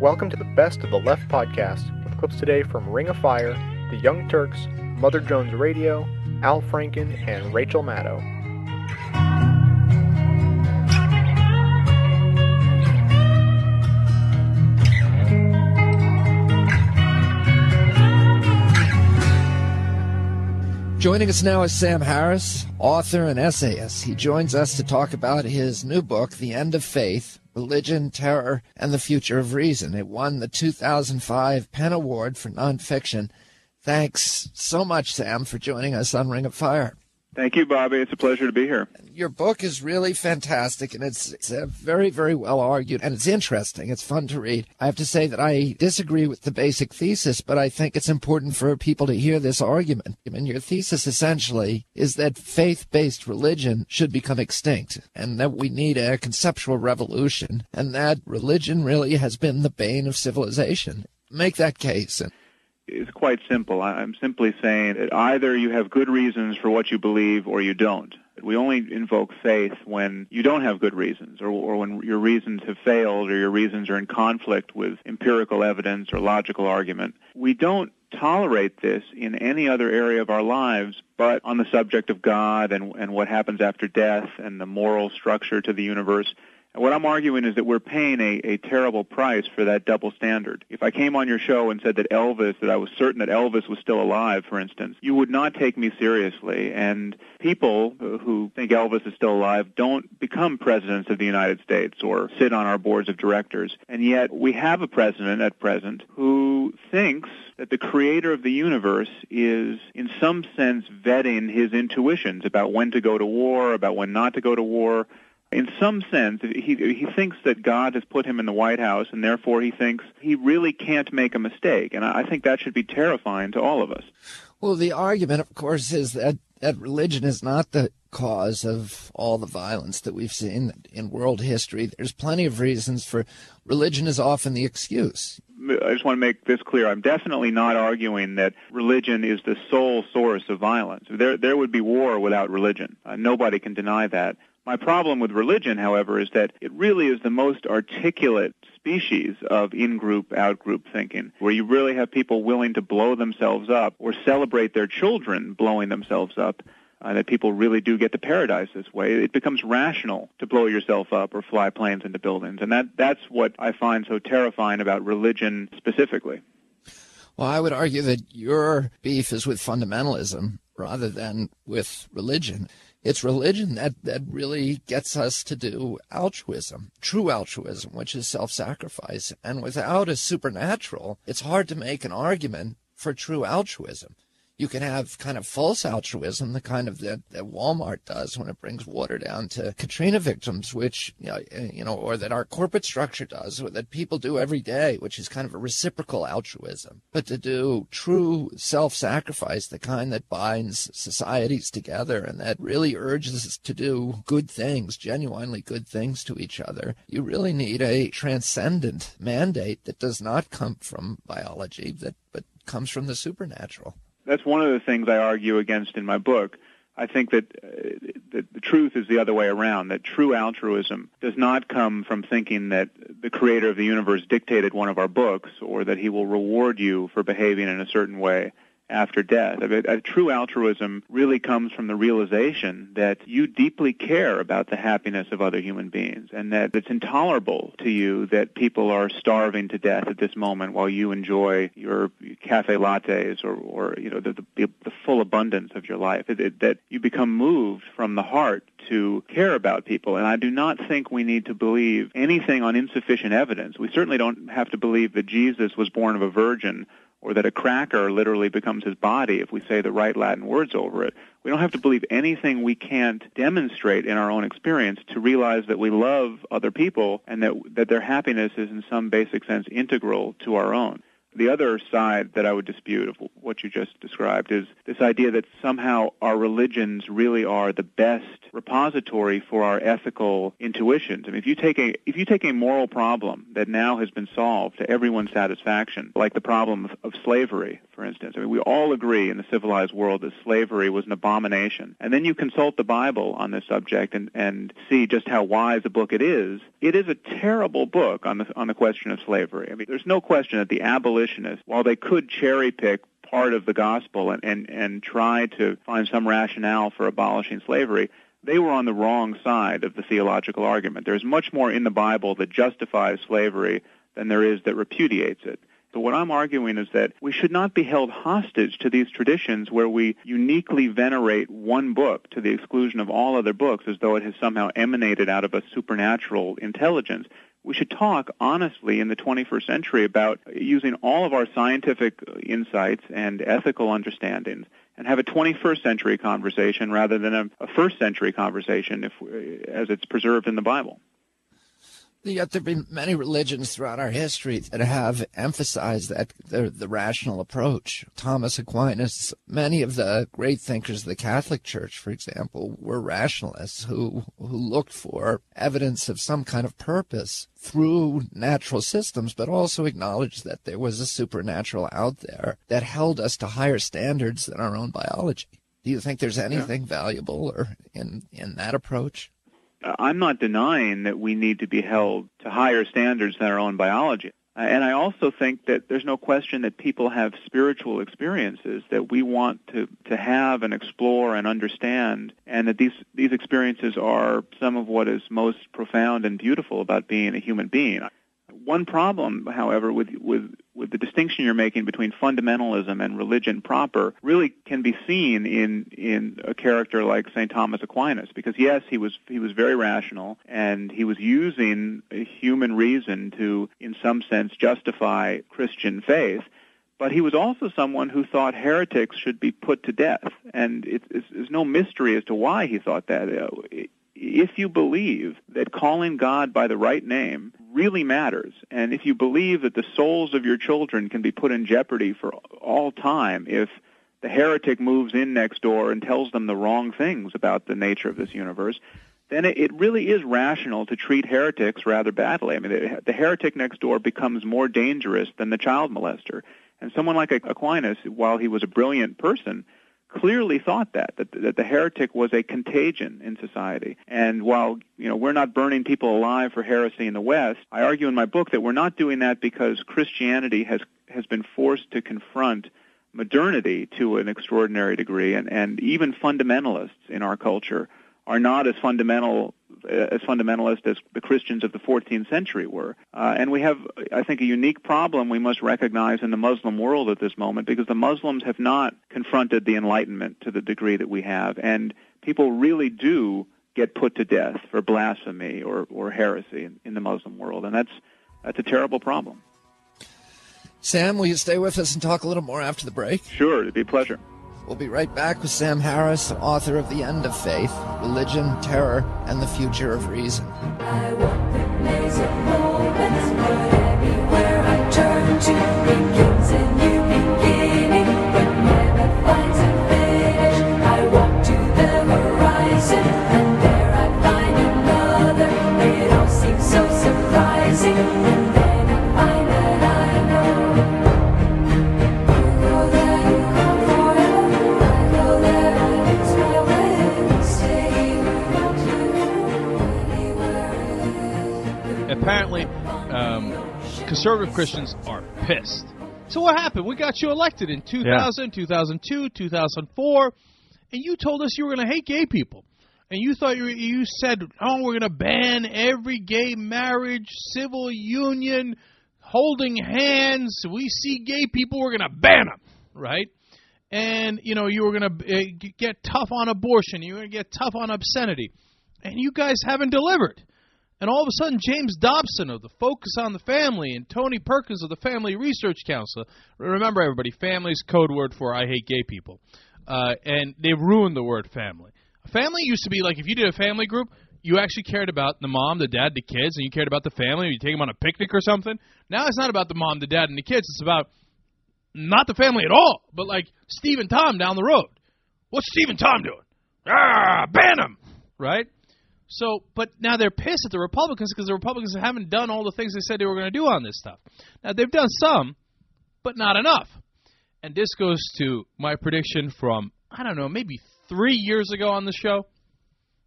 Welcome to the Best of the Left podcast with clips today from Ring of Fire, The Young Turks, Mother Jones Radio, Al Franken, and Rachel Maddow. Joining us now is Sam Harris, author and essayist. He joins us to talk about his new book, The End of Faith Religion, Terror, and the Future of Reason. It won the 2005 PEN Award for Nonfiction. Thanks so much, Sam, for joining us on Ring of Fire. Thank you, Bobby. It's a pleasure to be here. Your book is really fantastic, and it's, it's uh, very, very well argued, and it's interesting. It's fun to read. I have to say that I disagree with the basic thesis, but I think it's important for people to hear this argument. I mean, your thesis essentially is that faith-based religion should become extinct, and that we need a conceptual revolution, and that religion really has been the bane of civilization. Make that case. And it's quite simple. I'm simply saying that either you have good reasons for what you believe or you don't. We only invoke faith when you don't have good reasons or, or when your reasons have failed or your reasons are in conflict with empirical evidence or logical argument. We don't tolerate this in any other area of our lives but on the subject of God and, and what happens after death and the moral structure to the universe. What I'm arguing is that we're paying a, a terrible price for that double standard. If I came on your show and said that Elvis, that I was certain that Elvis was still alive, for instance, you would not take me seriously. And people who think Elvis is still alive don't become presidents of the United States or sit on our boards of directors. And yet we have a president at present who thinks that the creator of the universe is in some sense vetting his intuitions about when to go to war, about when not to go to war, in some sense, he he thinks that God has put him in the White House, and therefore he thinks he really can't make a mistake. And I think that should be terrifying to all of us. Well, the argument, of course, is that that religion is not the cause of all the violence that we've seen in world history. There's plenty of reasons for religion is often the excuse. I just want to make this clear. I'm definitely not arguing that religion is the sole source of violence. There, there would be war without religion. Uh, nobody can deny that. My problem with religion, however, is that it really is the most articulate species of in-group, out-group thinking, where you really have people willing to blow themselves up or celebrate their children blowing themselves up. Uh, that people really do get to paradise this way. It becomes rational to blow yourself up or fly planes into buildings, and that that's what I find so terrifying about religion specifically. Well, I would argue that your beef is with fundamentalism rather than with religion. It's religion that, that really gets us to do altruism, true altruism, which is self sacrifice. And without a supernatural, it's hard to make an argument for true altruism you can have kind of false altruism, the kind of that, that Walmart does when it brings water down to Katrina victims, which, you know, eh, you know, or that our corporate structure does, or that people do every day, which is kind of a reciprocal altruism. But to do true self-sacrifice, the kind that binds societies together and that really urges us to do good things, genuinely good things to each other, you really need a transcendent mandate that does not come from biology, that but comes from the supernatural that's one of the things I argue against in my book. I think that, uh, that the truth is the other way around, that true altruism does not come from thinking that the creator of the universe dictated one of our books or that he will reward you for behaving in a certain way after death. A, true altruism really comes from the realization that you deeply care about the happiness of other human beings and that it's intolerable to you that people are starving to death at this moment while you enjoy your cafe lattes or, or you know, the, the, the full abundance of your life. It, it, that you become moved from the heart to care about people. And I do not think we need to believe anything on insufficient evidence. We certainly don't have to believe that Jesus was born of a virgin or that a cracker literally becomes his body if we say the right Latin words over it. We don't have to believe anything we can't demonstrate in our own experience to realize that we love other people and that, that their happiness is in some basic sense integral to our own. The other side that I would dispute of what you just described is this idea that somehow our religions really are the best repository for our ethical intuitions. I mean, if you take a if you take a moral problem that now has been solved to everyone's satisfaction, like the problem of, of slavery, for instance, I mean, we all agree in the civilized world that slavery was an abomination, and then you consult the Bible on this subject and and see just how wise a book it is. It is a terrible book on the on the question of slavery. I mean, there's no question that the abolitionists, while they could cherry pick part of the gospel and, and, and try to find some rationale for abolishing slavery, they were on the wrong side of the theological argument. There's much more in the Bible that justifies slavery than there is that repudiates it. So what I'm arguing is that we should not be held hostage to these traditions where we uniquely venerate one book to the exclusion of all other books as though it has somehow emanated out of a supernatural intelligence we should talk honestly in the 21st century about using all of our scientific insights and ethical understandings and have a 21st century conversation rather than a, first century conversation if, as it's preserved in the Bible. Yet there have been many religions throughout our history that have emphasized that the, the rational approach. Thomas Aquinas, many of the great thinkers of the Catholic Church, for example, were rationalists who, who looked for evidence of some kind of purpose through natural systems, but also acknowledged that there was a supernatural out there that held us to higher standards than our own biology. Do you think there's anything yeah. valuable or in, in that approach? I'm not denying that we need to be held to higher standards than our own biology. Uh, and I also think that there's no question that people have spiritual experiences that we want to, to have and explore and understand, and that these, these experiences are some of what is most profound and beautiful about being a human being. One problem, however, with, with, with the distinction you're making between fundamentalism and religion proper really can be seen in, in a character like St. Thomas Aquinas, because yes, he was, he was very rational, and he was using human reason to, in some sense, justify Christian faith, but he was also someone who thought heretics should be put to death. And it, it's, there's no mystery as to why he thought that. If you believe that calling God by the right name really matters. And if you believe that the souls of your children can be put in jeopardy for all time if the heretic moves in next door and tells them the wrong things about the nature of this universe, then it, really is rational to treat heretics rather badly. I mean, the, heretic next door becomes more dangerous than the child molester. And someone like Aquinas, while he was a brilliant person, clearly thought that, that that the heretic was a contagion in society. And while you know we're not burning people alive for heresy in the West, I argue in my book that we're not doing that because Christianity has has been forced to confront modernity to an extraordinary degree, and and even fundamentalists in our culture are not as fundamental as fundamentalist as the Christians of the 14th century were. Uh, and we have, I think, a unique problem we must recognize in the Muslim world at this moment because the Muslims have not confronted the Enlightenment to the degree that we have. And people really do get put to death for blasphemy or, or heresy in, in the Muslim world. And that's, that's a terrible problem. Sam, will you stay with us and talk a little more after the break? Sure, it'd be a pleasure. We'll be right back with Sam Harris, author of The End of Faith Religion, Terror, and the Future of Reason. Apparently um, conservative Christians are pissed. So what happened? We got you elected in 2000, yeah. 2002, 2004, and you told us you were going to hate gay people. And you thought you, you said, oh, we're going to ban every gay marriage, civil union, holding hands. We see gay people, we're going to ban them, right? And, you know, you were going to uh, get tough on abortion. You were going to get tough on obscenity. And you guys haven't delivered. And all of a sudden, James Dobson of the Focus on the Family and Tony Perkins of the Family Research Council. Remember, everybody, family's code word for I hate gay people. Uh, and they've ruined the word family. Family used to be like if you did a family group, you actually cared about the mom, the dad, the kids, and you cared about the family. You take them on a picnic or something. Now it's not about the mom, the dad, and the kids. It's about not the family at all, but like Steve and Tom down the road. What's Steve and Tom doing? Ah, ban them. right? So, but now they're pissed at the Republicans because the Republicans haven't done all the things they said they were going to do on this stuff. Now they've done some, but not enough. And this goes to my prediction from I don't know, maybe three years ago on the show.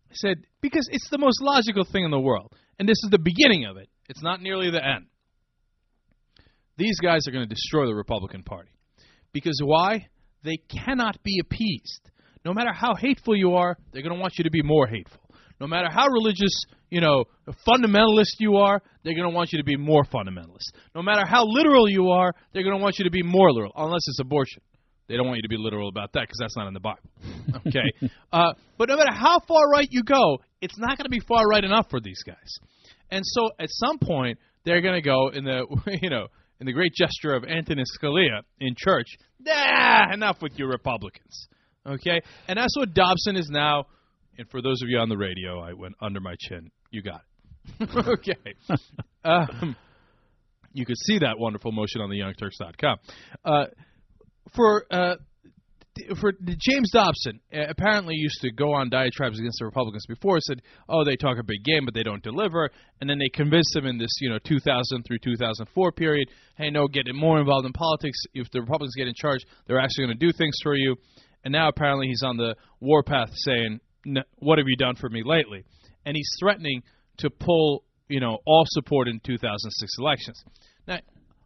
I said because it's the most logical thing in the world, and this is the beginning of it. It's not nearly the end. These guys are going to destroy the Republican Party. Because why? They cannot be appeased. No matter how hateful you are, they're going to want you to be more hateful. No matter how religious, you know, fundamentalist you are, they're going to want you to be more fundamentalist. No matter how literal you are, they're going to want you to be more literal, unless it's abortion. They don't want you to be literal about that because that's not in the Bible. Okay? uh, but no matter how far right you go, it's not going to be far right enough for these guys. And so at some point, they're going to go in the, you know, in the great gesture of Antonin Scalia in church, nah, enough with you Republicans. Okay? And that's what Dobson is now. And for those of you on the radio, I went under my chin. You got it. okay. um, you could see that wonderful motion on the youngturks.com. Uh, for uh, for James Dobson, apparently used to go on diatribes against the Republicans before. Said, "Oh, they talk a big game, but they don't deliver." And then they convinced him in this, you know, 2000 through 2004 period, "Hey, no, get more involved in politics. If the Republicans get in charge, they're actually going to do things for you." And now apparently he's on the warpath, saying, "What have you done for me lately?" And he's threatening to pull, you know, all support in 2006 elections. Now,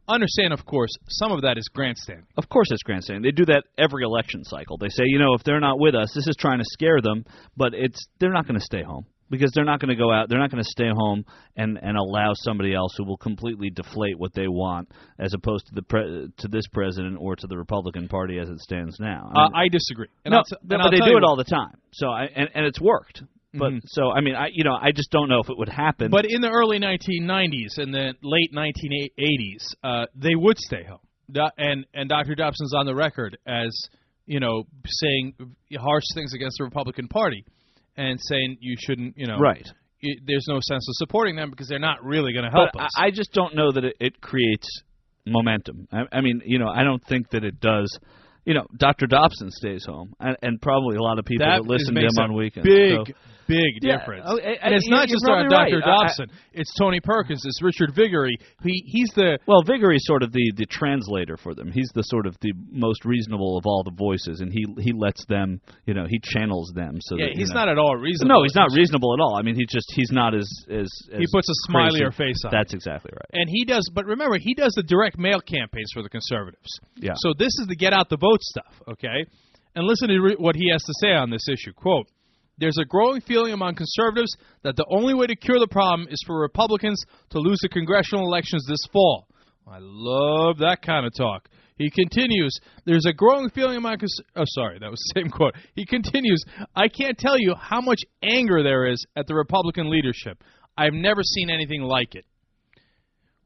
understand, of course, some of that is grandstanding. Of course, it's grandstanding. They do that every election cycle. They say, you know, if they're not with us, this is trying to scare them, but it's they're not going to stay home because they're not going to go out. They're not going to stay home and and allow somebody else who will completely deflate what they want, as opposed to the pre- to this president or to the Republican Party as it stands now. I, mean, uh, I disagree. And no, t- but, but they do it all the time. So I and and it's worked. But mm-hmm. so I mean, I you know, I just don't know if it would happen. But in the early 1990s and the late 1980s, uh, they would stay home. And and Dr. Dobson's on the record as you know saying harsh things against the Republican Party and saying you shouldn't, you know, right. It, there's no sense of supporting them because they're not really going to help but us. I, I just don't know that it, it creates momentum. I, I mean, you know, I don't think that it does you know, Dr. Dobson stays home, and, and probably a lot of people that, that listen to him on weekends. Big, so, big yeah, difference. Oh, and it's not just Dr. Right. Dobson. I, it's Tony Perkins. It's Richard Viguerie. He he's the well, Viguerie's sort of the the translator for them. He's the sort of the most reasonable of all the voices, and he he lets them, you know, he channels them. So yeah, that, he's know, not at all reasonable. No, he's not reasonable at all. I mean, he's just he's not as as, as he puts a smiley face on. That's exactly right. And he does, but remember, he does the direct mail campaigns for the conservatives. Yeah. So this is the get out the vote stuff. Okay. And listen to re- what he has to say on this issue. Quote, there's a growing feeling among conservatives that the only way to cure the problem is for Republicans to lose the congressional elections this fall. I love that kind of talk. He continues, there's a growing feeling among cons- oh sorry, that was the same quote. He continues, I can't tell you how much anger there is at the Republican leadership. I've never seen anything like it.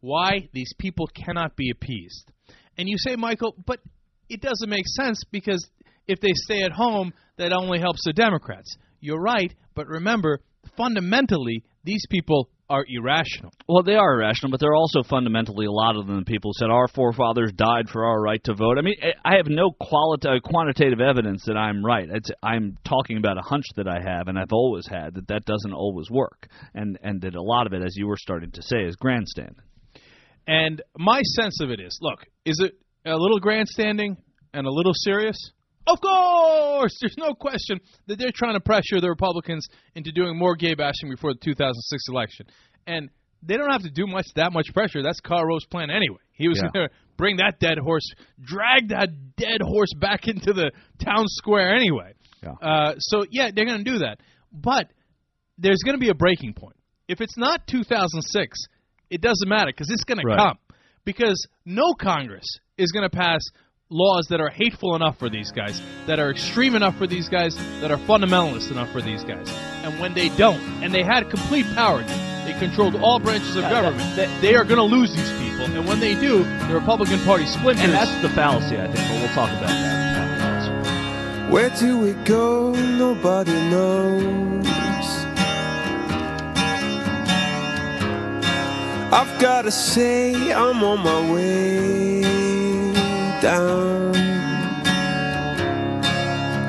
Why? These people cannot be appeased. And you say, Michael, but it doesn't make sense because if they stay at home, that only helps the Democrats. You're right, but remember, fundamentally, these people are irrational. Well, they are irrational, but they're also fundamentally a lot of them people said our forefathers died for our right to vote. I mean, I have no qualitative, uh, quantitative evidence that I'm right. It's, I'm talking about a hunch that I have, and I've always had that that doesn't always work, and and that a lot of it, as you were starting to say, is grandstanding. And my sense of it is, look, is it a little grandstanding and a little serious? Of course, there's no question that they're trying to pressure the Republicans into doing more gay bashing before the 2006 election, and they don't have to do much that much pressure. That's Karl Rove's plan anyway. He was yeah. going to bring that dead horse, drag that dead horse back into the town square anyway. Yeah. Uh, so yeah, they're going to do that, but there's going to be a breaking point. If it's not 2006, it doesn't matter because it's going right. to come because no Congress is going to pass laws that are hateful enough for these guys, that are extreme enough for these guys, that are fundamentalist enough for these guys. And when they don't, and they had complete power, they controlled all branches of government, they are going to lose these people. And when they do, the Republican Party splinters. And that's the fallacy, I think, but we'll talk about that. Where do we go? Nobody knows. I've gotta say, I'm on my way down.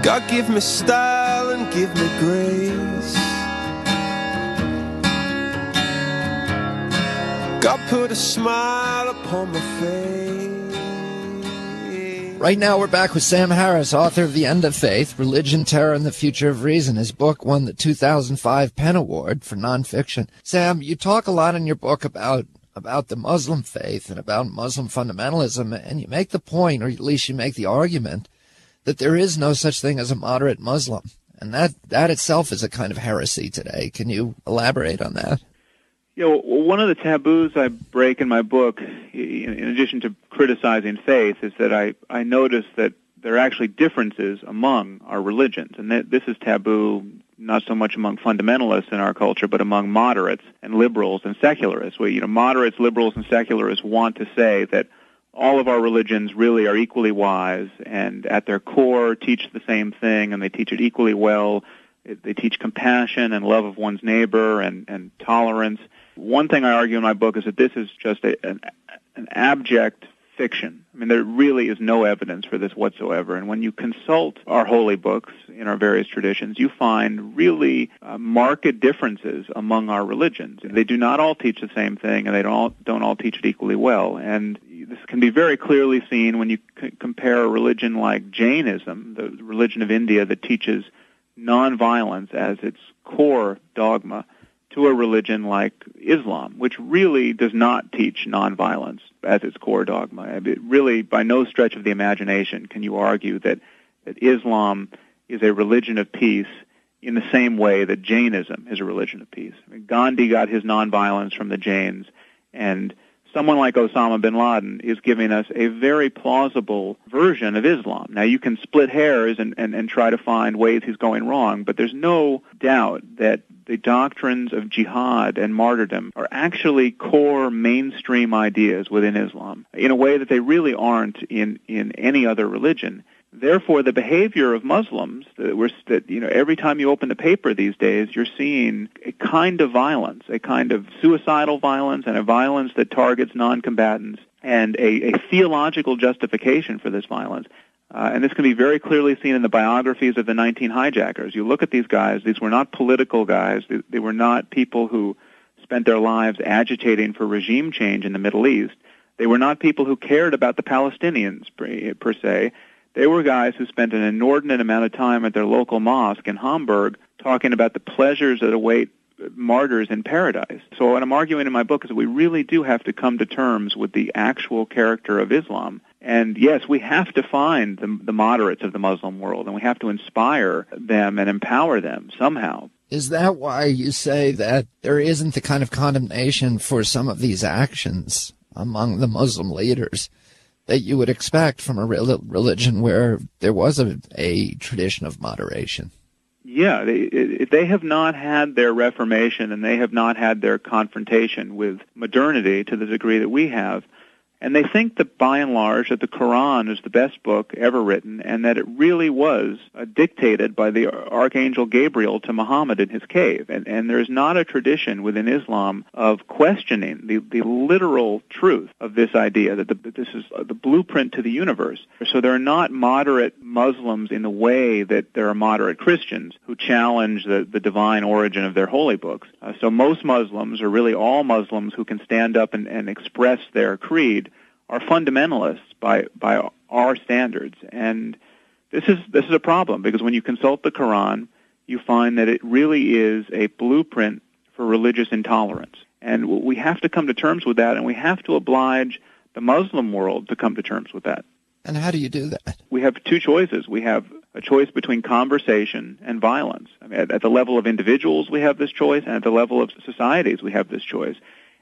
God, give me style and give me grace. God, put a smile upon my face. Right now, we're back with Sam Harris, author of The End of Faith Religion, Terror, and the Future of Reason. His book won the 2005 PEN Award for nonfiction. Sam, you talk a lot in your book about about the Muslim faith and about Muslim fundamentalism, and you make the point, or at least you make the argument, that there is no such thing as a moderate Muslim. And that, that itself is a kind of heresy today. Can you elaborate on that? You know, one of the taboos I break in my book, in addition to criticizing faith, is that I, I notice that there are actually differences among our religions. And that this is taboo not so much among fundamentalists in our culture, but among moderates and liberals and secularists. Where, you know, moderates, liberals, and secularists want to say that all of our religions really are equally wise and at their core teach the same thing and they teach it equally well. They teach compassion and love of one's neighbor and, and tolerance. One thing I argue in my book is that this is just a, an, an abject fiction. I mean, there really is no evidence for this whatsoever. And when you consult our holy books in our various traditions, you find really uh, marked differences among our religions. They do not all teach the same thing, and they don't all, don't all teach it equally well. And this can be very clearly seen when you c- compare a religion like Jainism, the religion of India that teaches nonviolence as its core dogma, to a religion like Islam, which really does not teach nonviolence as its core dogma. It really, by no stretch of the imagination, can you argue that, that Islam is a religion of peace in the same way that Jainism is a religion of peace. I mean, Gandhi got his nonviolence from the Jains, and someone like Osama bin Laden is giving us a very plausible version of Islam. Now, you can split hairs and, and, and try to find ways he's going wrong, but there's no doubt that the doctrines of jihad and martyrdom are actually core mainstream ideas within Islam in a way that they really aren't in, in any other religion. Therefore, the behavior of Muslims that, we're, that you know every time you open the paper these days, you're seeing a kind of violence, a kind of suicidal violence, and a violence that targets non-combatants, and a, a theological justification for this violence. Uh, and this can be very clearly seen in the biographies of the 19 hijackers. You look at these guys; these were not political guys. They, they were not people who spent their lives agitating for regime change in the Middle East. They were not people who cared about the Palestinians per, per se they were guys who spent an inordinate amount of time at their local mosque in Hamburg talking about the pleasures that await martyrs in paradise. So what I'm arguing in my book is that we really do have to come to terms with the actual character of Islam. And yes, we have to find the, the moderates of the Muslim world, and we have to inspire them and empower them somehow. Is that why you say that there isn't the kind of condemnation for some of these actions among the Muslim leaders? That you would expect from a religion where there was a, a tradition of moderation. Yeah, they, they have not had their reformation and they have not had their confrontation with modernity to the degree that we have. And they think that by and large that the Quran is the best book ever written and that it really was uh, dictated by the Archangel Gabriel to Muhammad in his cave. And, and there's not a tradition within Islam of questioning the, the literal truth of this idea that, the, that this is the blueprint to the universe. So there are not moderate Muslims in the way that there are moderate Christians who challenge the, the divine origin of their holy books. Uh, so most Muslims, or really all Muslims who can stand up and, and express their creed, are fundamentalists by by our standards, and this is this is a problem because when you consult the Quran, you find that it really is a blueprint for religious intolerance, and we have to come to terms with that, and we have to oblige the Muslim world to come to terms with that. And how do you do that? We have two choices. We have a choice between conversation and violence. I mean, at, at the level of individuals, we have this choice, and at the level of societies, we have this choice.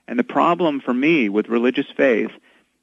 And the problem for me with religious faith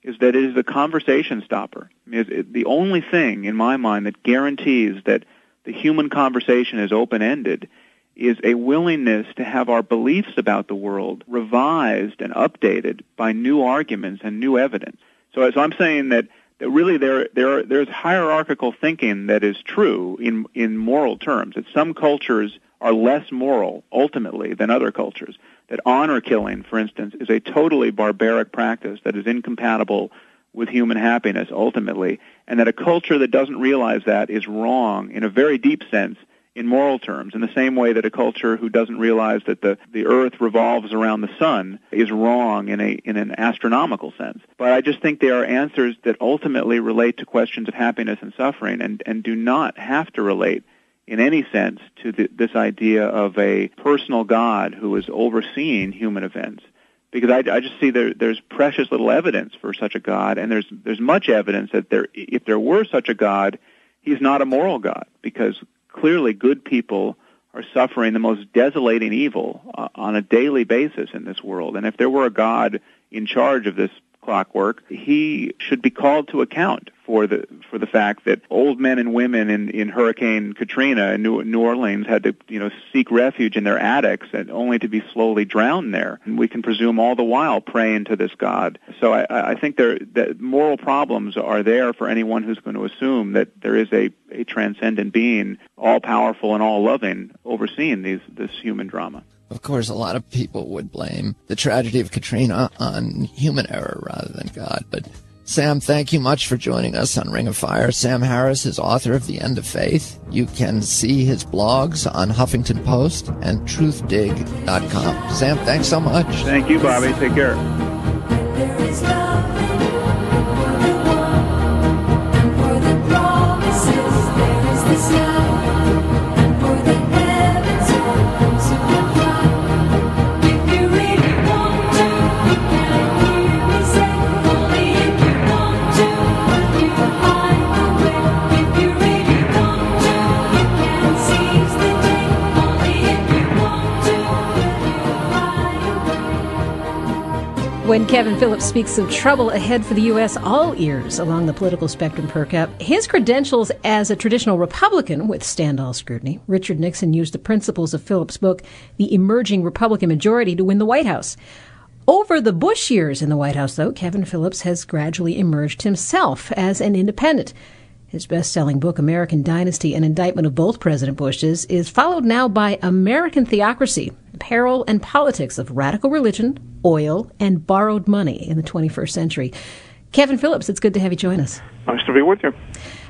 is that it is the conversation stopper. I mean, it, the only thing in my mind that guarantees that the human conversation is open-ended is a willingness to have our beliefs about the world revised and updated by new arguments and new evidence. So as I'm saying that, that really there, there there's hierarchical thinking that is true in, in moral terms, that some cultures are less moral ultimately than other cultures that honor killing, for instance, is a totally barbaric practice that is incompatible with human happiness ultimately, and that a culture that doesn't realize that is wrong in a very deep sense in moral terms, in the same way that a culture who doesn't realize that the, the earth revolves around the sun is wrong in a in an astronomical sense. But I just think they are answers that ultimately relate to questions of happiness and suffering and, and do not have to relate in any sense to the, this idea of a personal God who is overseeing human events. Because I, I just see there, there's precious little evidence for such a God, and there's there's much evidence that there, if there were such a God, he's not a moral God, because clearly good people are suffering the most desolating evil uh, on a daily basis in this world. And if there were a God in charge of this clockwork, he should be called to account for the for the fact that old men and women in, in Hurricane Katrina in New, New Orleans had to you know seek refuge in their attics and only to be slowly drowned there. And we can presume all the while praying to this God. So I, I think there that moral problems are there for anyone who's going to assume that there is a, a transcendent being, all powerful and all loving, overseeing these this human drama. Of course, a lot of people would blame the tragedy of Katrina on human error rather than God. But Sam, thank you much for joining us on Ring of Fire. Sam Harris is author of The End of Faith. You can see his blogs on Huffington Post and truthdig.com. Sam, thanks so much. Thank you, Bobby. Take care. When Kevin Phillips speaks of trouble ahead for the U.S., all ears along the political spectrum perk up. His credentials as a traditional Republican withstand all scrutiny. Richard Nixon used the principles of Phillips' book, The Emerging Republican Majority, to win the White House. Over the Bush years in the White House, though, Kevin Phillips has gradually emerged himself as an independent. His best selling book, American Dynasty, an indictment of both President Bushes, is followed now by American Theocracy, Peril and Politics of Radical Religion, Oil, and Borrowed Money in the 21st Century. Kevin Phillips, it's good to have you join us. Nice to be with you.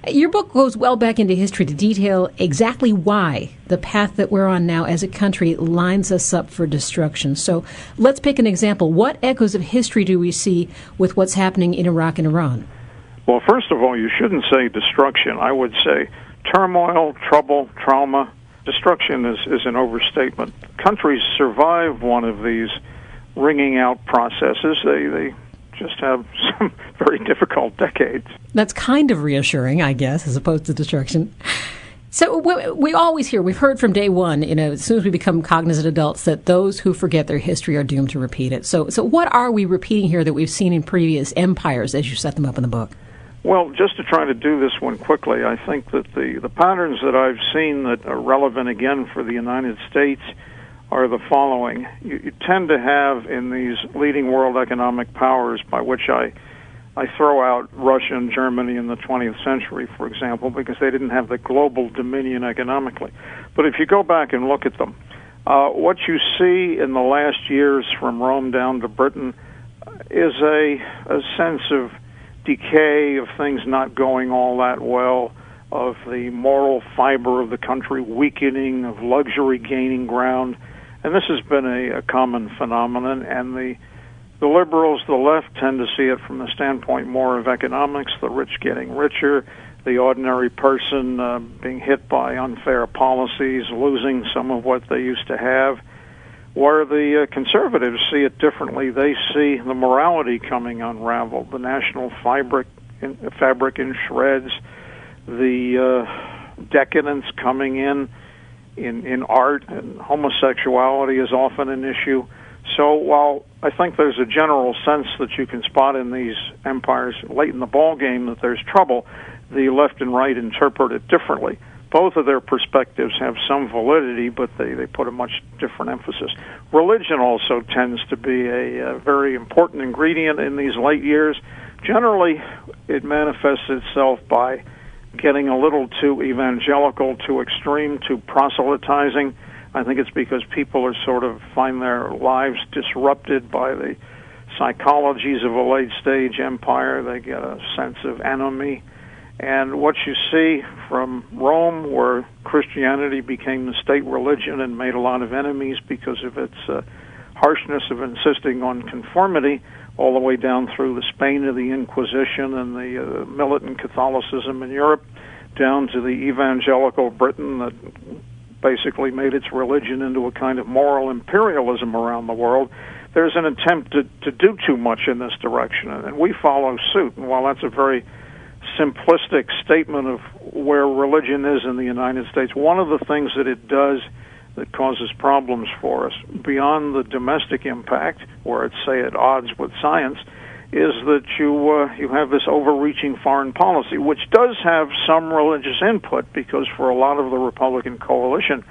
Your book goes well back into history to detail exactly why the path that we're on now as a country lines us up for destruction. So let's pick an example. What echoes of history do we see with what's happening in Iraq and Iran? Well, first of all, you shouldn't say destruction. I would say turmoil, trouble, trauma. Destruction is, is an overstatement. Countries survive one of these wringing out processes. They, they just have some very difficult decades. That's kind of reassuring, I guess, as opposed to destruction. So we, we, always hear, we've heard from day one, you know, as soon as we become cognizant adults, that those who forget their history are doomed to repeat it. So, so what are we repeating here that we've seen in previous empires as you set them up in the book? Well, just to try to do this one quickly, I think that the, the patterns that I've seen that are relevant again for the United States are the following. You, you tend to have in these leading world economic powers, by which I I throw out Russia and Germany in the 20th century, for example, because they didn't have the global dominion economically. But if you go back and look at them, uh, what you see in the last years from Rome down to Britain is a, a sense of decay, of things not going all that well, of the moral fiber of the country weakening, of luxury gaining ground. And this has been a, a common phenomenon, and the the liberals, the left, tend to see it from the standpoint more of economics, the rich getting richer, the ordinary person uh, being hit by unfair policies, losing some of what they used to have where the uh, conservatives see it differently. They see the morality coming unraveled, the national fabric in, fabric in shreds, the uh, decadence coming in in in art, and homosexuality is often an issue. So while I think there's a general sense that you can spot in these empires late in the ball game that there's trouble, the left and right interpret it differently both of their perspectives have some validity, but they, they put a much different emphasis. Religion also tends to be a, a very important ingredient in these late years. Generally, it manifests itself by getting a little too evangelical, too extreme, too proselytizing. I think it's because people are sort of find their lives disrupted by the psychologies of a late stage empire. They get a sense of enemy And what you see from Rome, where Christianity became the state religion and made a lot of enemies because of its uh, harshness of insisting on conformity, all the way down through the Spain of the Inquisition and the uh, militant Catholicism in Europe, down to the evangelical Britain that basically made its religion into a kind of moral imperialism around the world. There's an attempt to, to do too much in this direction, and we follow suit. And while that's a very simplistic statement of where religion is in the United States, one of the things that it does that causes problems for us beyond the domestic impact, where it's say at odds with science, is that you uh, you have this overreaching foreign policy, which does have some religious input, because for a lot of the Republican coalition,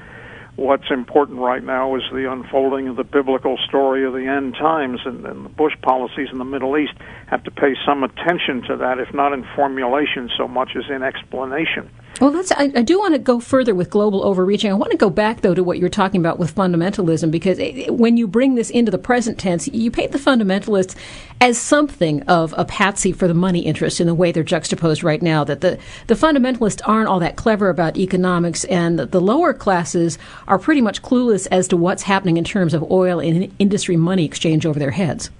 what's important right now is the unfolding of the biblical story of the end times, and, and the Bush policies in the Middle East have to pay some attention to that, if not in formulation so much as in explanation. Well, that's, I, I, do want to go further with global overreaching. I want to go back, though, to what you're talking about with fundamentalism, because it, when you bring this into the present tense, you paint the fundamentalists as something of a patsy for the money interest in the way they're juxtaposed right now. That the, the fundamentalists aren't all that clever about economics, and the lower classes are pretty much clueless as to what's happening in terms of oil and industry money exchange over their heads.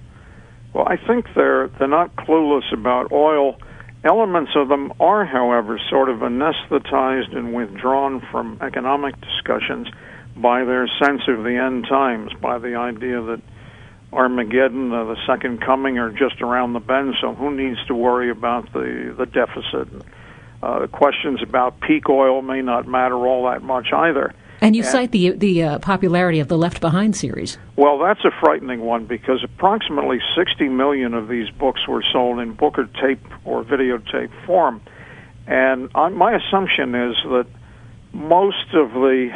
Well, I think they're they're not clueless about oil Elements of them are, however, sort of anesthetized and withdrawn from economic discussions by their sense of the end times, by the idea that Armageddon, uh, the second coming, are just around the bend. So who needs to worry about the the deficit? Uh, questions about peak oil may not matter all that much either. And you and, cite the the uh, popularity of the Left Behind series. Well, that's a frightening one because approximately 60 million of these books were sold in book or tape or videotape form, and my assumption is that most of the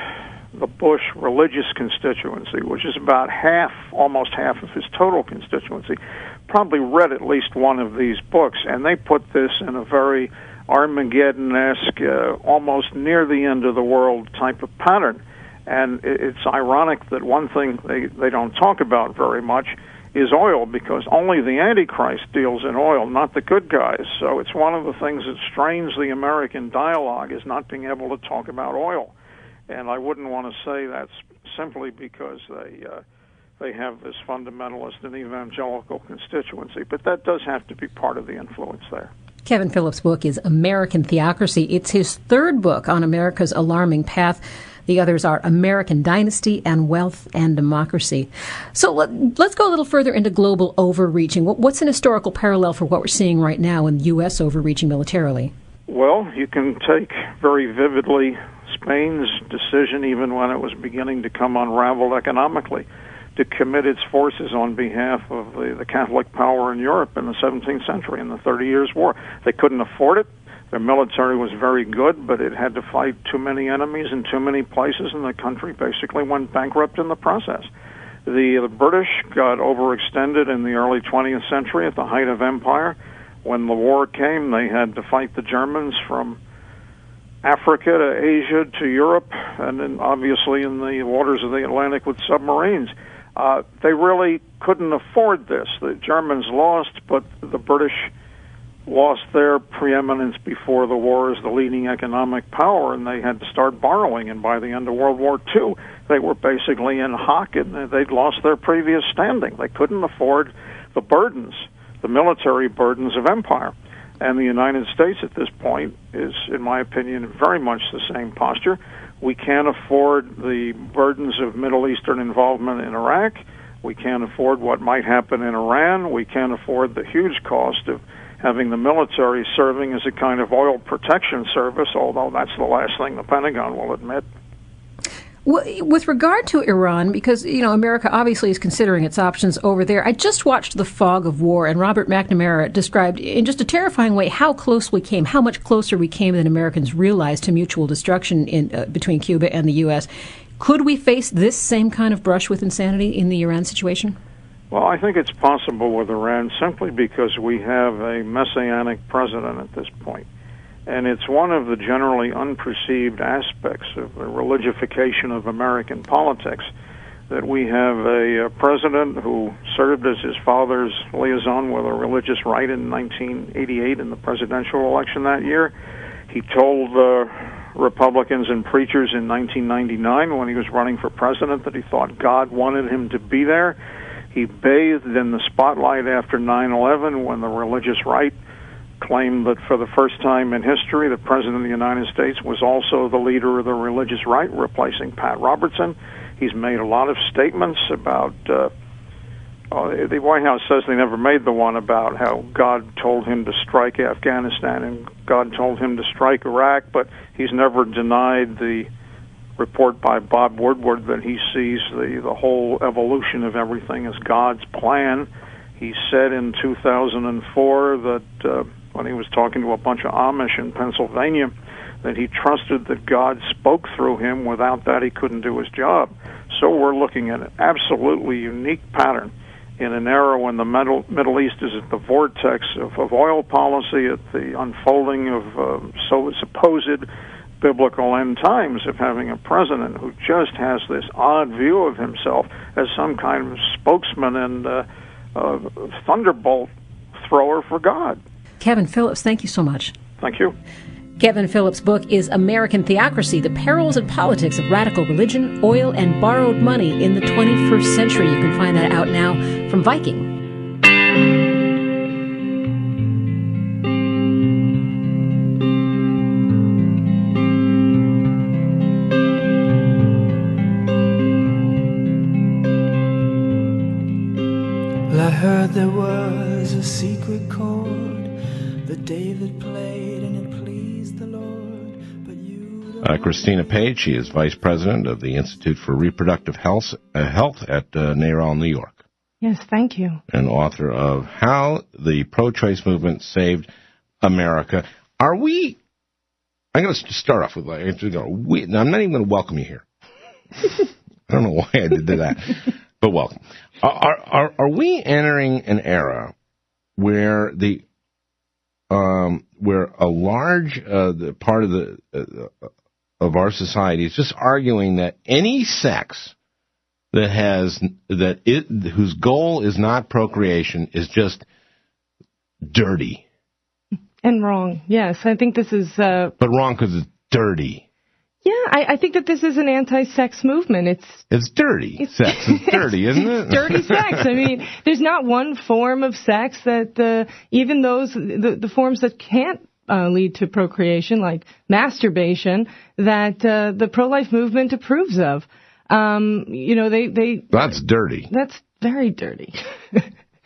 the Bush religious constituency, which is about half, almost half of his total constituency, probably read at least one of these books, and they put this in a very Armageddon-esque, uh, almost near the end of the world type of pattern. And it's ironic that one thing they, they don't talk about very much is oil because only the Antichrist deals in oil, not the good guys. So it's one of the things that strains the American dialogue is not being able to talk about oil. And I wouldn't want to say that's simply because they uh, they have this fundamentalist and evangelical constituency, but that does have to be part of the influence there. Kevin Phillips' book is American Theocracy. It's his third book on America's alarming path. The others are American Dynasty and Wealth and Democracy. So let, us go a little further into global overreaching. What's an historical parallel for what we're seeing right now in the U.S. overreaching militarily? Well, you can take very vividly Spain's decision, even when it was beginning to come unraveled economically to commit its forces on behalf of the, the Catholic power in Europe in the 17th century in the Thirty Years' War. They couldn't afford it. Their military was very good, but it had to fight too many enemies in too many places, and the country basically went bankrupt in the process. The, the British got overextended in the early 20th century at the height of empire. When the war came, they had to fight the Germans from Africa to Asia to Europe, and then obviously in the waters of the Atlantic with submarines. Uh, they really couldn't afford this. The Germans lost, but the British lost their preeminence before the war as the leading economic power, and they had to start borrowing. And by the end of World War II, they were basically in hock, and they'd lost their previous standing. They couldn't afford the burdens, the military burdens of empire. And the United States at this point is, in my opinion, very much the same posture. We can't afford the burdens of Middle Eastern involvement in Iraq. We can't afford what might happen in Iran. We can't afford the huge cost of having the military serving as a kind of oil protection service, although that's the last thing the Pentagon will admit. With regard to Iran, because you know America obviously is considering its options over there, I just watched The Fog of War, and Robert McNamara described in just a terrifying way how close we came, how much closer we came than Americans realized to mutual destruction in, uh, between Cuba and the U.S. Could we face this same kind of brush with insanity in the Iran situation? Well, I think it's possible with Iran simply because we have a messianic president at this point and it's one of the generally unperceived aspects of the religification of American politics that we have a, a president who served as his father's liaison with a religious right in 1988 in the presidential election that year. He told uh, Republicans and preachers in 1999 when he was running for president that he thought God wanted him to be there. He bathed in the spotlight after 9/11 when the religious right claimed that for the first time in history, the president of the United States was also the leader of the religious right, replacing Pat Robertson. He's made a lot of statements about. Uh, uh, the White House says they never made the one about how God told him to strike Afghanistan and God told him to strike Iraq, but he's never denied the report by Bob Woodward that he sees the the whole evolution of everything as God's plan. He said in 2004 that uh, when he was talking to a bunch of Amish in Pennsylvania that he trusted that God spoke through him. Without that, he couldn't do his job. So we're looking at an absolutely unique pattern in an era when the Middle, East is at the vortex of, oil policy, at the unfolding of uh, so supposed biblical end times of having a president who just has this odd view of himself as some kind of spokesman and uh, uh, thunderbolt thrower for God. Kevin Phillips, thank you so much. Thank you. Kevin Phillips' book is American Theocracy The Perils and Politics of Radical Religion, Oil, and Borrowed Money in the 21st Century. You can find that out now from Viking. Uh, Christina Page, she is vice president of the Institute for Reproductive Health, uh, Health at uh, NARAL, New York, Yes, thank you. and author of How the Pro-Choice Movement Saved America. Are we? I'm going to start off with like, we, I'm not even going to welcome you here. I don't know why I did that, but welcome. Are, are are we entering an era where the um, where a large uh, the part of the uh, of our society is just arguing that any sex that has that it whose goal is not procreation is just dirty, And wrong. Yes, I think this is. Uh, but wrong because it's dirty. yeah, I, I think that this is an anti-sex movement. It's It's dirty. sex is dirty, isn't it? dirty sex. I mean, there's not one form of sex that uh, even those the, the forms that can't uh, lead to procreation, like masturbation, that uh, the pro-life movement approves of. Um, you know, they they That's dirty. that's very dirty.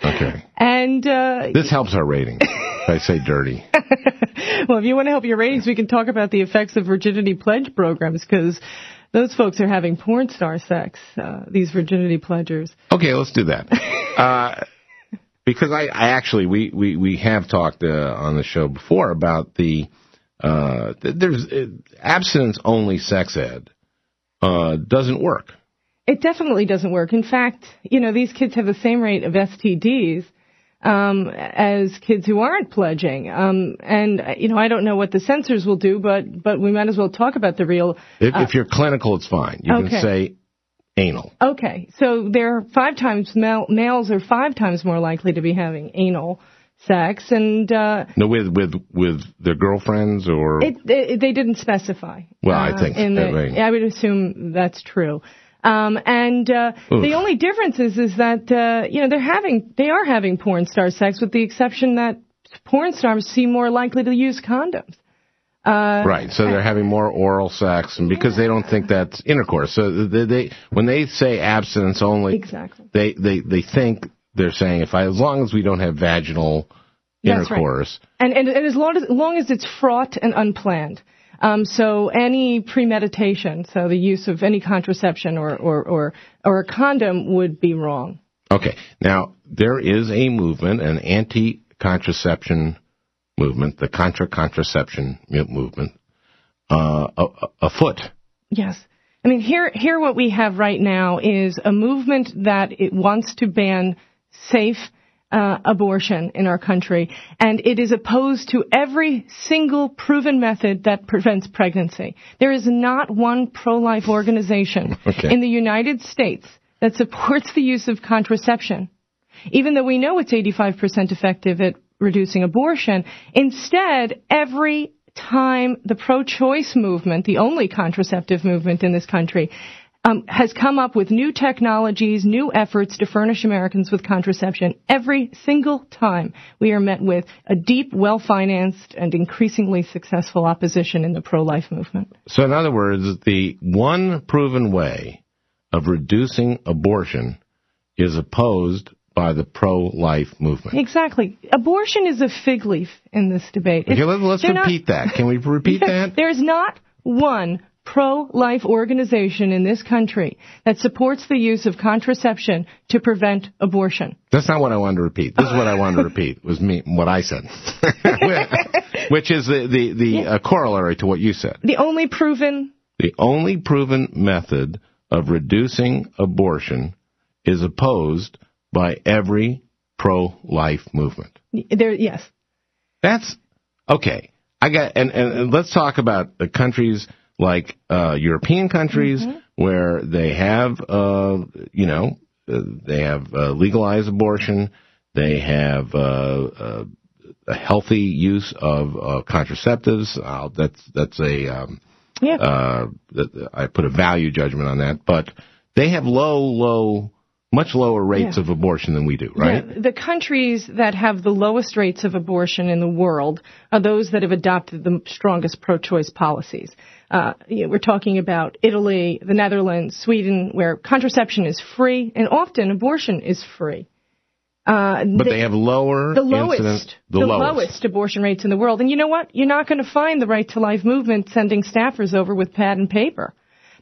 Okay. and uh, This helps our ratings. if I say dirty. well, if you want to help your ratings, we can talk about the effects of virginity pledge programs because those folks are having porn star sex. Uh, these virginity pledgers. Okay, let's do that. Uh, because I, I actually we, we, we have talked uh, on the show before about the uh, there's uh, abstinence only sex ed uh, doesn't work. It definitely doesn't work. In fact, you know, these kids have the same rate of STDs um, as kids who aren't pledging. Um, and uh, you know, I don't know what the censors will do, but but we might as well talk about the real. If, uh, if you're clinical, it's fine. You Okay. can say anal. Okay, so they're five times male, males are five times more likely to be having anal sex, and uh, No, with with with their girlfriends or it, it they didn't specify. Well, I uh, think in the, way. I would assume that's true. Um, and uh, the only difference is is that uh, you know they're having they are having porn star sex, with the exception that porn stars seem more likely to use condoms. Uh, Right, so they're having more oral sex, and because they don't think that's intercourse, so they, they when they say abstinence only, Exactly. they they they think they're saying if I as long as we don't have vaginal That's right. intercourse, And, and, and as long as, long as it's fraught and unplanned. Um, so any premeditation, so the use of any contraception or, or, or, or a condom would be wrong. Okay. Now, there is a movement, an anti-contraception movement, the contra contraception movement, uh, afoot. Yes. I mean, here, here what we have right now is a movement that it wants to ban safe uh, abortion in our country, and it is opposed to every single proven method that prevents pregnancy. There is not one pro-life organization Okay. in the United States that supports the use of contraception, even though we know it's 85% effective at reducing abortion. Instead, every time the pro-choice movement, the only contraceptive movement in this country, um, has come up with new technologies, new efforts to furnish Americans with contraception. Every single time we are met with a deep, well-financed, and increasingly successful opposition in the pro-life movement. So, in other words, the one proven way of reducing abortion is opposed by the pro-life movement. Exactly. Abortion is a fig leaf in this debate. Okay, let, us repeat not, that. Can we repeat that? There's not one pro-life organization in this country that supports the use of contraception to prevent abortion. That's not what I wanted to repeat. This is what I wanted to repeat. Was me what I said, which is the the, the yeah. uh, corollary to what you said. The only proven. The only proven method of reducing abortion is opposed by every pro-life movement. There, yes. That's okay. I got and, and, and let's talk about the countries like uh, European countries mm-hmm. where they have, uh, you know, uh, they have uh, legalized abortion. They have uh, uh, a healthy use of uh, contraceptives. Uh, that's that's a um, yeah. I put a value judgment on that, but they have low, low much lower rates yeah. of abortion than we do, right? Yeah. The countries that have the lowest rates of abortion in the world are those that have adopted the strongest pro-choice policies. Uh, you know, we're talking about Italy, the Netherlands, Sweden, where contraception is free and often abortion is free. Uh, but they, they, have lower the lowest, incident, the, the lowest. lowest. abortion rates in the world. And you know what? You're not going to find the Right to Life movement sending staffers over with pad and paper,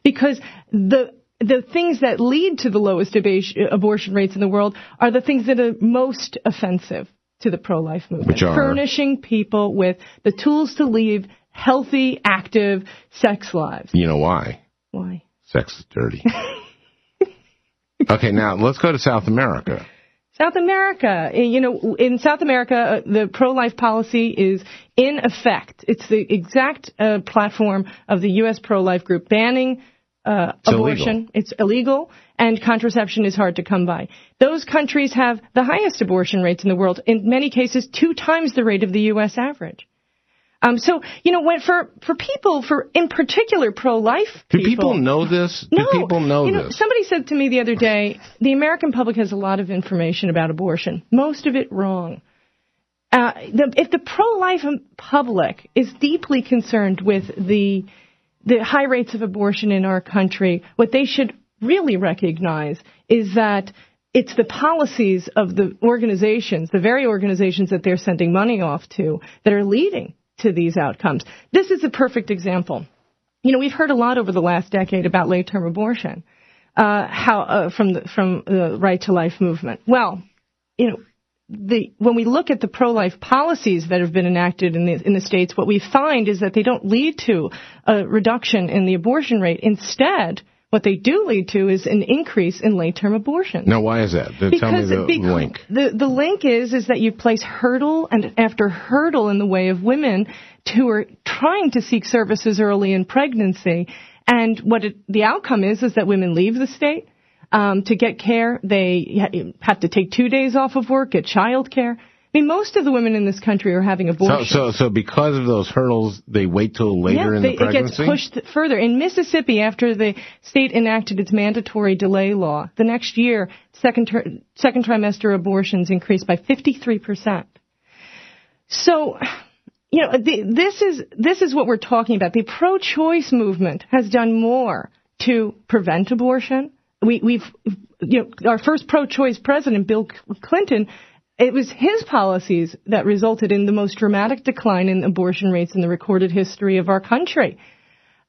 because the the things that lead to the lowest abortion rates in the world are the things that are most offensive to the pro-life movement. Which are? Furnishing people with the tools to lead healthy, active sex lives. You know why? Why? Sex is dirty. okay, now let's go to South America. South America, you know, in South America, uh, the pro-life policy is in effect. It's the exact uh, platform of the U.S. pro-life group banning uh, it's abortion. Illegal. It's illegal, and contraception is hard to come by. Those countries have the highest abortion rates in the world. In many cases, two times the rate of the U.S. average. Um, so you know, when, for for people, for in particular pro-life people, do people know this? No, do people know, you know this? Somebody said to me the other day, the American public has a lot of information about abortion, most of it wrong. Uh, the, if the pro-life public is deeply concerned with the the high rates of abortion in our country, what they should really recognize is that it's the policies of the organizations, the very organizations that they're sending money off to, that are leading to these outcomes. This is a perfect example. You know, we've heard a lot over the last decade about late-term abortion, uh, how uh, from the from the right to life movement. Well, you know, the, when we look at the pro-life policies that have been enacted in the, in the states, what we find is that they don't lead to a reduction in the abortion rate. Instead, what they do lead to is an increase in late-term abortion. Now, why is that? Because, Tell me the link. The, the link is is that you place hurdle and after hurdle in the way of women who are trying to seek services early in pregnancy, and what it, the outcome is is that women leave the state um, to get care, they have to take two days off of work, get child care. I mean, most of the women in this country are having abortions. So, so, so because of those hurdles, they wait till later yeah, in they, the pregnancy. It gets pushed further. In Mississippi, after the state enacted its mandatory delay law, the next year, second ter- second trimester abortions increased by 53 percent. So, you know, the, this is this is what we're talking about. The pro-choice movement has done more to prevent abortion we, we've, you know, our first pro-choice president, Bill Clinton, it was his policies that resulted in the most dramatic decline in abortion rates in the recorded history of our country.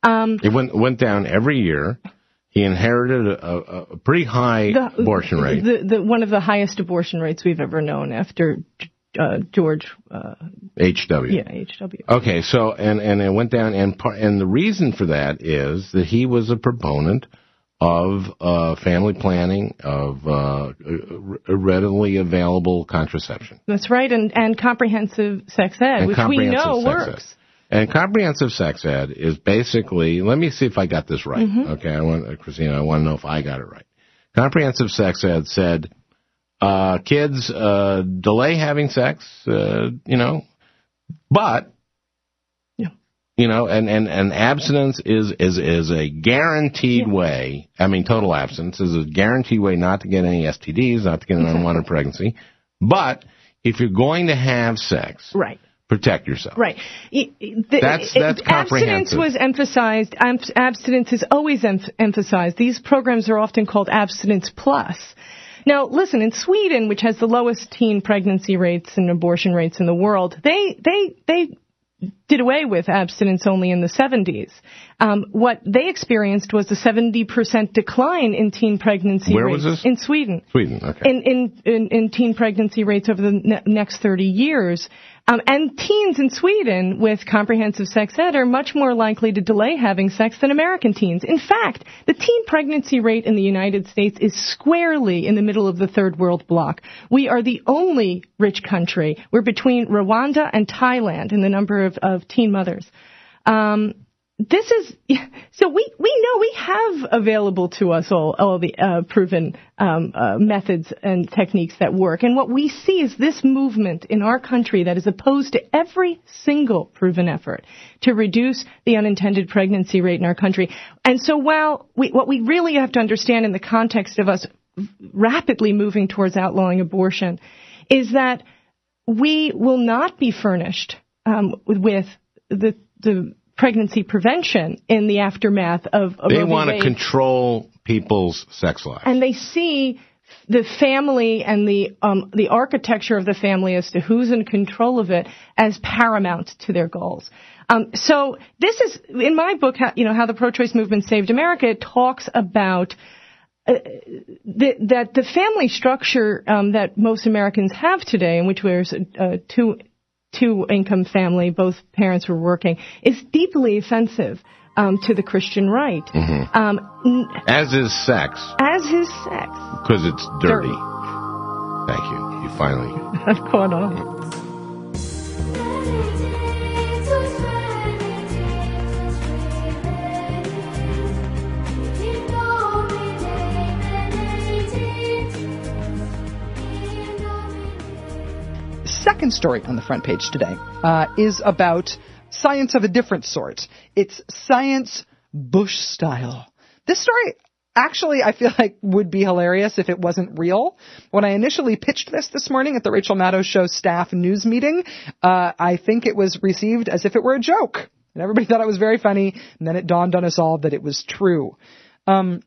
Um, it went went down every year. He inherited a, a pretty high the, abortion rate. The, the, one of the highest abortion rates we've ever known after uh, George uh, H.W. Yeah, H.W. Okay, so and and it went down, and par- and the reason for that is that he was a proponent of uh, family planning, of uh, readily available contraception. That's right, and, and comprehensive sex ed, and which we know works. Ed. And comprehensive sex ed is basically, let me see if I got this right. Mm-hmm. Okay, I want, Christina, I want to know if I got it right. comprehensive sex ed said, uh, kids, uh, delay having sex, uh, you know, but you know, and, and, and abstinence is, is, is a guaranteed yeah. way. I mean, total abstinence is a guaranteed way not to get any STDs, not to get an unwanted pregnancy. But if you're going to have sex, right. Protect yourself. Right. The, that's that's abstinence was emphasized. Abstinence is always em- emphasized. These programs are often called abstinence plus. Now, listen, in Sweden, which has the lowest teen pregnancy rates and abortion rates in the world, they they they did away with abstinence only in the 70s. Um, what they experienced was a 70% decline in teen pregnancy Where rates was this? in Sweden. Sweden, okay. In, in, in, in teen pregnancy rates over the ne- next 30 years. Um, and teens in Sweden with comprehensive sex ed are much more likely to delay having sex than American teens. In fact, the teen pregnancy rate in the United States is squarely in the middle of the third world bloc. We are the only rich country. We're between Rwanda and Thailand in the number of, teen mothers. Um, this is so we we know we have available to us all all the uh, proven um, uh, methods and techniques that work, and what we see is this movement in our country that is opposed to every single proven effort to reduce the unintended pregnancy rate in our country. And so, while we, what we really have to understand in the context of us rapidly moving towards outlawing abortion is that we will not be furnished um, with the the pregnancy prevention in the aftermath of, of they want to control people's sex lives and they see the family and the um, the architecture of the family as to who's in control of it as paramount to their goals. Um, so this is in my book, you know, how the pro-choice movement saved America. It talks about uh, the, that the family structure um, that most Americans have today, in which there's uh, two two income family, both parents were working, is deeply offensive um, to the Christian right. Mm-hmm. Um, as is sex. As is sex. Because it's dirty. dirty. Thank you. You finally. I've caught on. Second story on the front page today uh, is about science of a different sort. It's science Bush style. This story actually I feel like would be hilarious if it wasn't real. When I initially pitched this this morning at the Rachel Maddow Show staff news meeting, uh, I think it was received as if it were a joke. And everybody thought it was very funny, and then it dawned on us all that it was true. Um,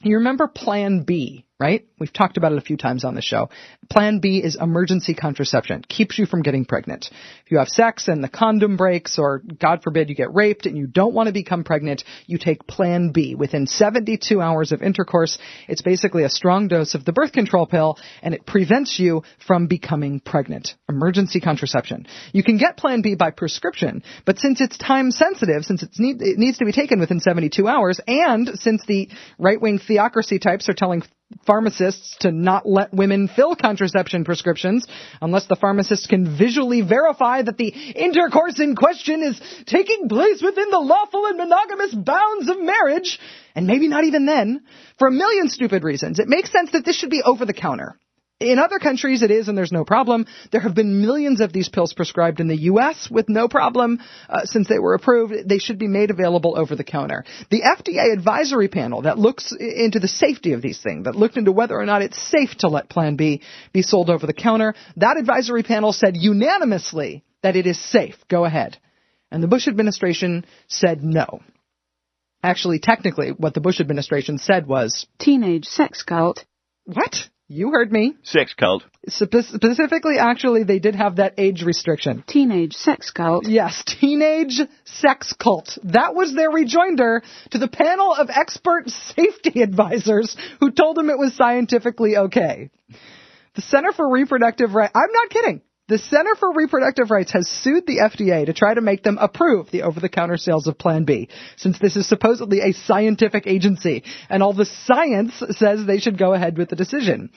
you remember Plan B, right? We've talked about it a few times on the show. Plan B is emergency contraception. Keeps you from getting pregnant. If you have sex and the condom breaks or God forbid you get raped and you don't want to become pregnant, you take Plan B. Within 72 hours of intercourse, it's basically a strong dose of the birth control pill and it prevents you from becoming pregnant. Emergency contraception. You can get Plan B by prescription, but since it's time sensitive, since need, it needs to be taken within 72 hours, and since the right-wing theocracy types are telling pharmacists to not let women fill contraception prescriptions unless the pharmacist can visually verify that the intercourse in question is taking place within the lawful and monogamous bounds of marriage. And maybe not even then. For a million stupid reasons, it makes sense that this should be over the counter. In other countries, it is, and there's no problem. There have been millions of these pills prescribed in the U.S. with no problem uh, since they were approved. They should be made available over the counter. The FDA advisory panel that looks into the safety of these things, that looked into whether or not it's safe to let Plan B be sold over the counter, that advisory panel said unanimously that it is safe. Go ahead. And the Bush administration said no. Actually, technically, what the Bush administration said was teenage sex cult. What? You heard me. Sex cult. Spe- specifically, actually, they did have that age restriction. Teenage sex cult. Yes, teenage sex cult. That was their rejoinder to the panel of expert safety advisors who told them it was scientifically okay. The Center for Reproductive Rights, I'm not kidding. The Center for Reproductive Rights has sued the FDA to try to make them approve the over-the-counter sales of Plan B, since this is supposedly a scientific agency, and all the science says they should go ahead with the decision.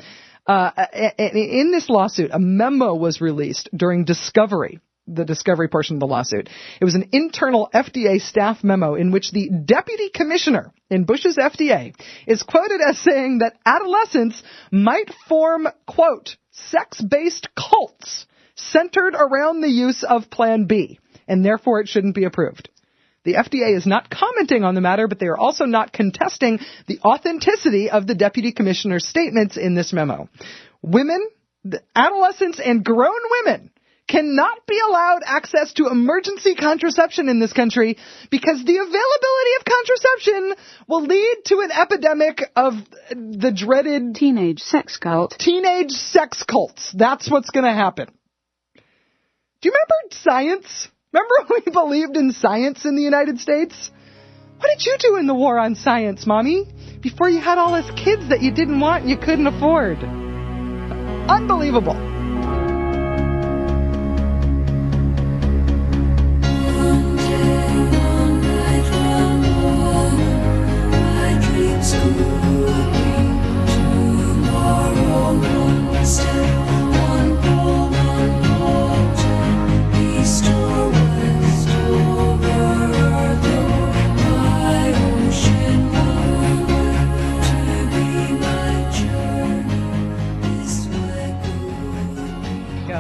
Uh, in this lawsuit, a memo was released during discovery the discovery portion of the lawsuit. It was an internal FDA staff memo in which the deputy commissioner in Bush's FDA is quoted as saying that adolescents might form, quote, sex-based cults centered around the use of Plan B, and therefore it shouldn't be approved. The FDA is not commenting on the matter, but they are also not contesting the authenticity of the deputy commissioner's statements in this memo. Women, adolescents, and grown women cannot be allowed access to emergency contraception in this country because the availability of contraception will lead to an epidemic of the dreaded teenage sex cult. Teenage sex cults. That's what's going to happen. Do you remember science? Remember when we believed in science in the United States? What did you do in the war on science, Mommy? Before you had all those kids that you didn't want and you couldn't afford. Unbelievable.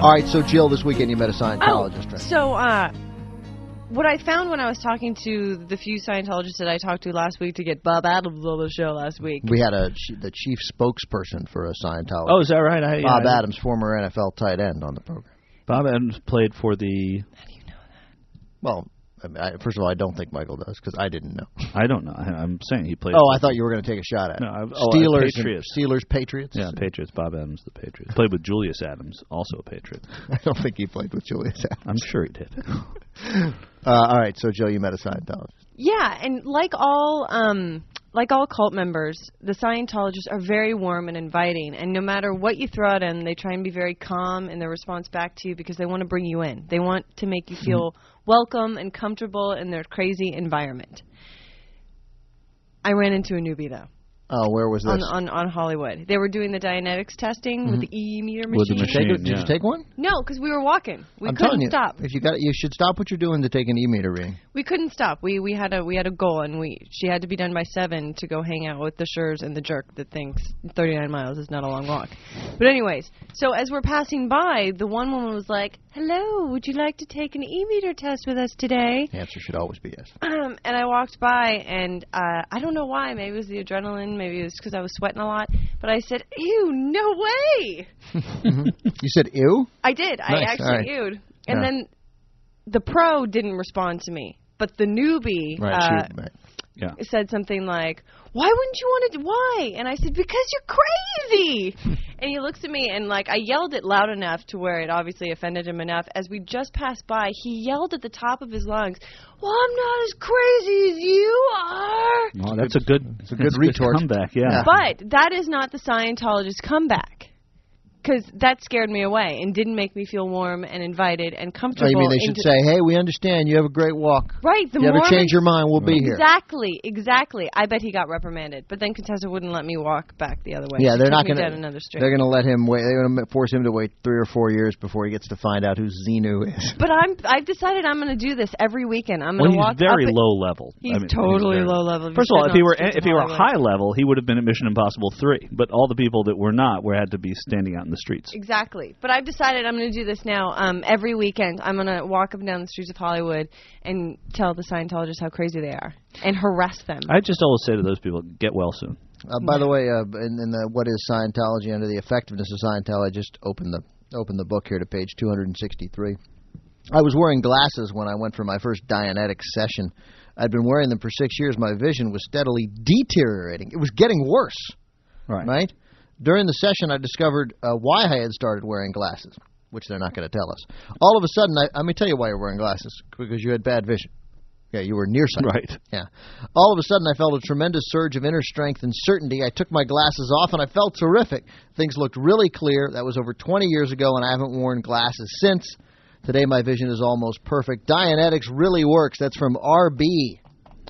All right, so Jill, this weekend you met a Scientologist, Oh, right? so uh, what I found when I was talking to the few Scientologists that I talked to last week to get Bob Adams on the show last week. We had a the chief spokesperson for a Scientologist. Oh, is that right? I- Bob yeah, I- Adams, former NFL tight end, on the program. Bob Adams played for the. How do you know that? Well, I mean, I, first of all, I don't think Michael does because I didn't know. I don't know. I- I'm saying he played. Oh, I thought you were going to take a shot at it. No, I- oh, Steelers, and- Patriots. Steelers, Patriots. Yeah, Patriots. Bob Adams, the Patriots. Played with Julius Adams, also a Patriot. I don't think he played with Julius Adams. I'm sure he did. Uh, all right, so Joe, you met a Scientologist. Yeah, and like all um like all cult members, the Scientologists are very warm and inviting, and no matter what you throw at them, they try and be very calm in their response back to you because they want to bring you in. They want to make you feel welcome and comfortable in their crazy environment. I ran into a newbie though. Oh, where was this? On, on on Hollywood, they were doing the Dianetics testing with Mhm. the E meter With the machine. Did you take it- did you take one? No, because we were walking. We I'm couldn't telling you, stop. if you got, you should stop what you're doing to take an e-meter reading. We couldn't stop. We we had a we had a goal, and we she had to be done by seven to go hang out with the Schurs and the jerk that thinks 39 miles is not a long walk. But anyways, so as we're passing by, the one woman was like, "Hello, would you like to take an e-meter test with us today?" The answer should always be yes. Um, and I walked by, and uh, I don't know why. Maybe it was the adrenaline. Maybe it was because I was sweating a lot. But I said, "Ew, no way!" You said ew? I did. I actually all right. ewed. And Yeah. then the pro didn't respond to me, but the newbie Right, uh, she- right. Yeah. said something like, "Why wouldn't you want to? Why?" And I said, "Because you're crazy." and he looks at me and like I yelled it loud enough to where it obviously offended him enough. As we just passed by, he yelled at the top of his lungs, "Well, I'm not as crazy as you are." Oh, that's a good. It's a good that's retort. comeback. Yeah. But that is not the Scientologist comeback. Because that scared me away and didn't make me feel warm and invited and Oh, comfortable. you mean they should say, "Hey, we understand you have a great walk. Right, the if you ever change your mind, we'll be here." Exactly, exactly. I bet he got reprimanded, but then Contessa wouldn't let me walk back the other way. Yeah, She they're not going down to. another street. They're going to let him wait. They're going to force him to wait three or four years before he gets to find out who Xenu is. But I'm I've decided I'm going to do this every weekend. I'm going to he's walk very up low level. He's I mean, totally very- low level. First of all, if he were if he were high level, he would have been at Mission Impossible three. But all the people that were not were had to be standing out in the streets. Exactly. But I've decided I'm going to do this now. Um, every weekend, I'm going to walk up and down the streets of Hollywood and tell the Scientologists how crazy they are and harass them. I just always say to those people, get well soon. Uh, by the way, uh, in, in the what is Scientology under the effectiveness of Scientology, I just opened the opened the book here to page 263. I was wearing glasses when I went for my first Dianetics session. I'd been wearing them for six years. My vision was steadily deteriorating. It was getting worse. Right. Right. During the session, I discovered uh, why I had started wearing glasses, which they're not going to tell us. All of a sudden, I, let me tell you why you're wearing glasses because you had bad vision. Yeah, you were nearsighted. Right. Yeah. All of a sudden, I felt a tremendous surge of inner strength and certainty. I took my glasses off, and I felt terrific. Things looked really clear. That was over 20 years ago, and I haven't worn glasses since. Today, my vision is almost perfect. Dianetics really works. That's from RB.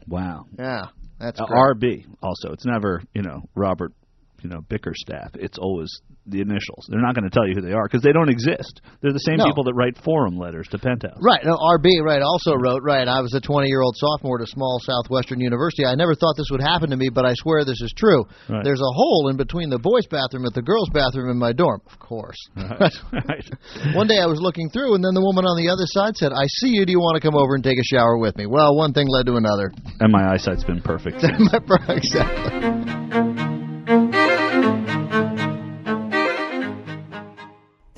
Wow. Yeah, that's Uh. RB also. It's never you know Robert you know Bickerstaff. It's always the initials. They're not going to tell you who they are because they don't exist. They're the same No. people that write forum letters to Penthouse. Right. No, RB, right, also wrote, right, I was a 20 year old sophomore at a small southwestern university. I never thought this would happen to me, but I swear this is true. Right. There's a hole in between the boys' bathroom and the girls' bathroom in my dorm. Of course. right. One day I was looking through, and then the woman on the other side said, I see you. Do you want to come over and take a shower with me? Well, one thing led to another. And my eyesight's been perfect. exactly.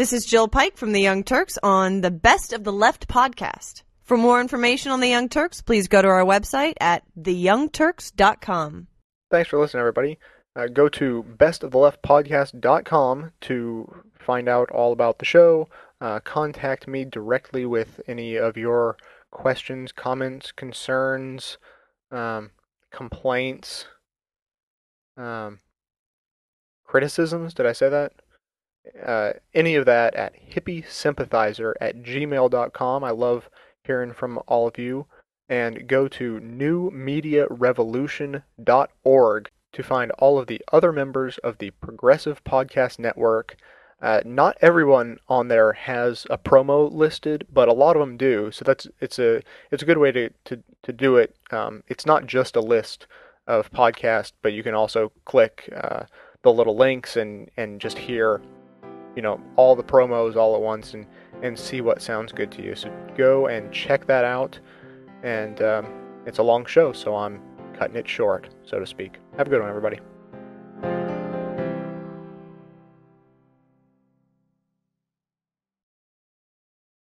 This is Jill Pike from the Young Turks on the Best of the Left podcast. For more information on the Young Turks, please go to our website at theyoungturks.com. Thanks for listening, everybody. Uh, go to bestoftheleftpodcast.com to find out all about the show. Uh, contact me directly with any of your questions, comments, concerns, um, complaints, um, criticisms. Did I say that? Uh, any of that at hippiesympathizer at gmail.com. I love hearing from all of you. And go to newmediarevolution.org to find all of the other members of the Progressive Podcast Network. Uh, not everyone on there has a promo listed, but a lot of them do. So that's it's a it's a good way to to, to do it. Um, it's not just a list of podcasts, but you can also click uh, the little links and and just hear you know all the promos all at once and and see what sounds good to you. So go and check that out. And um, it's a long show, so I'm cutting it short, so to speak. Have a good one, everybody.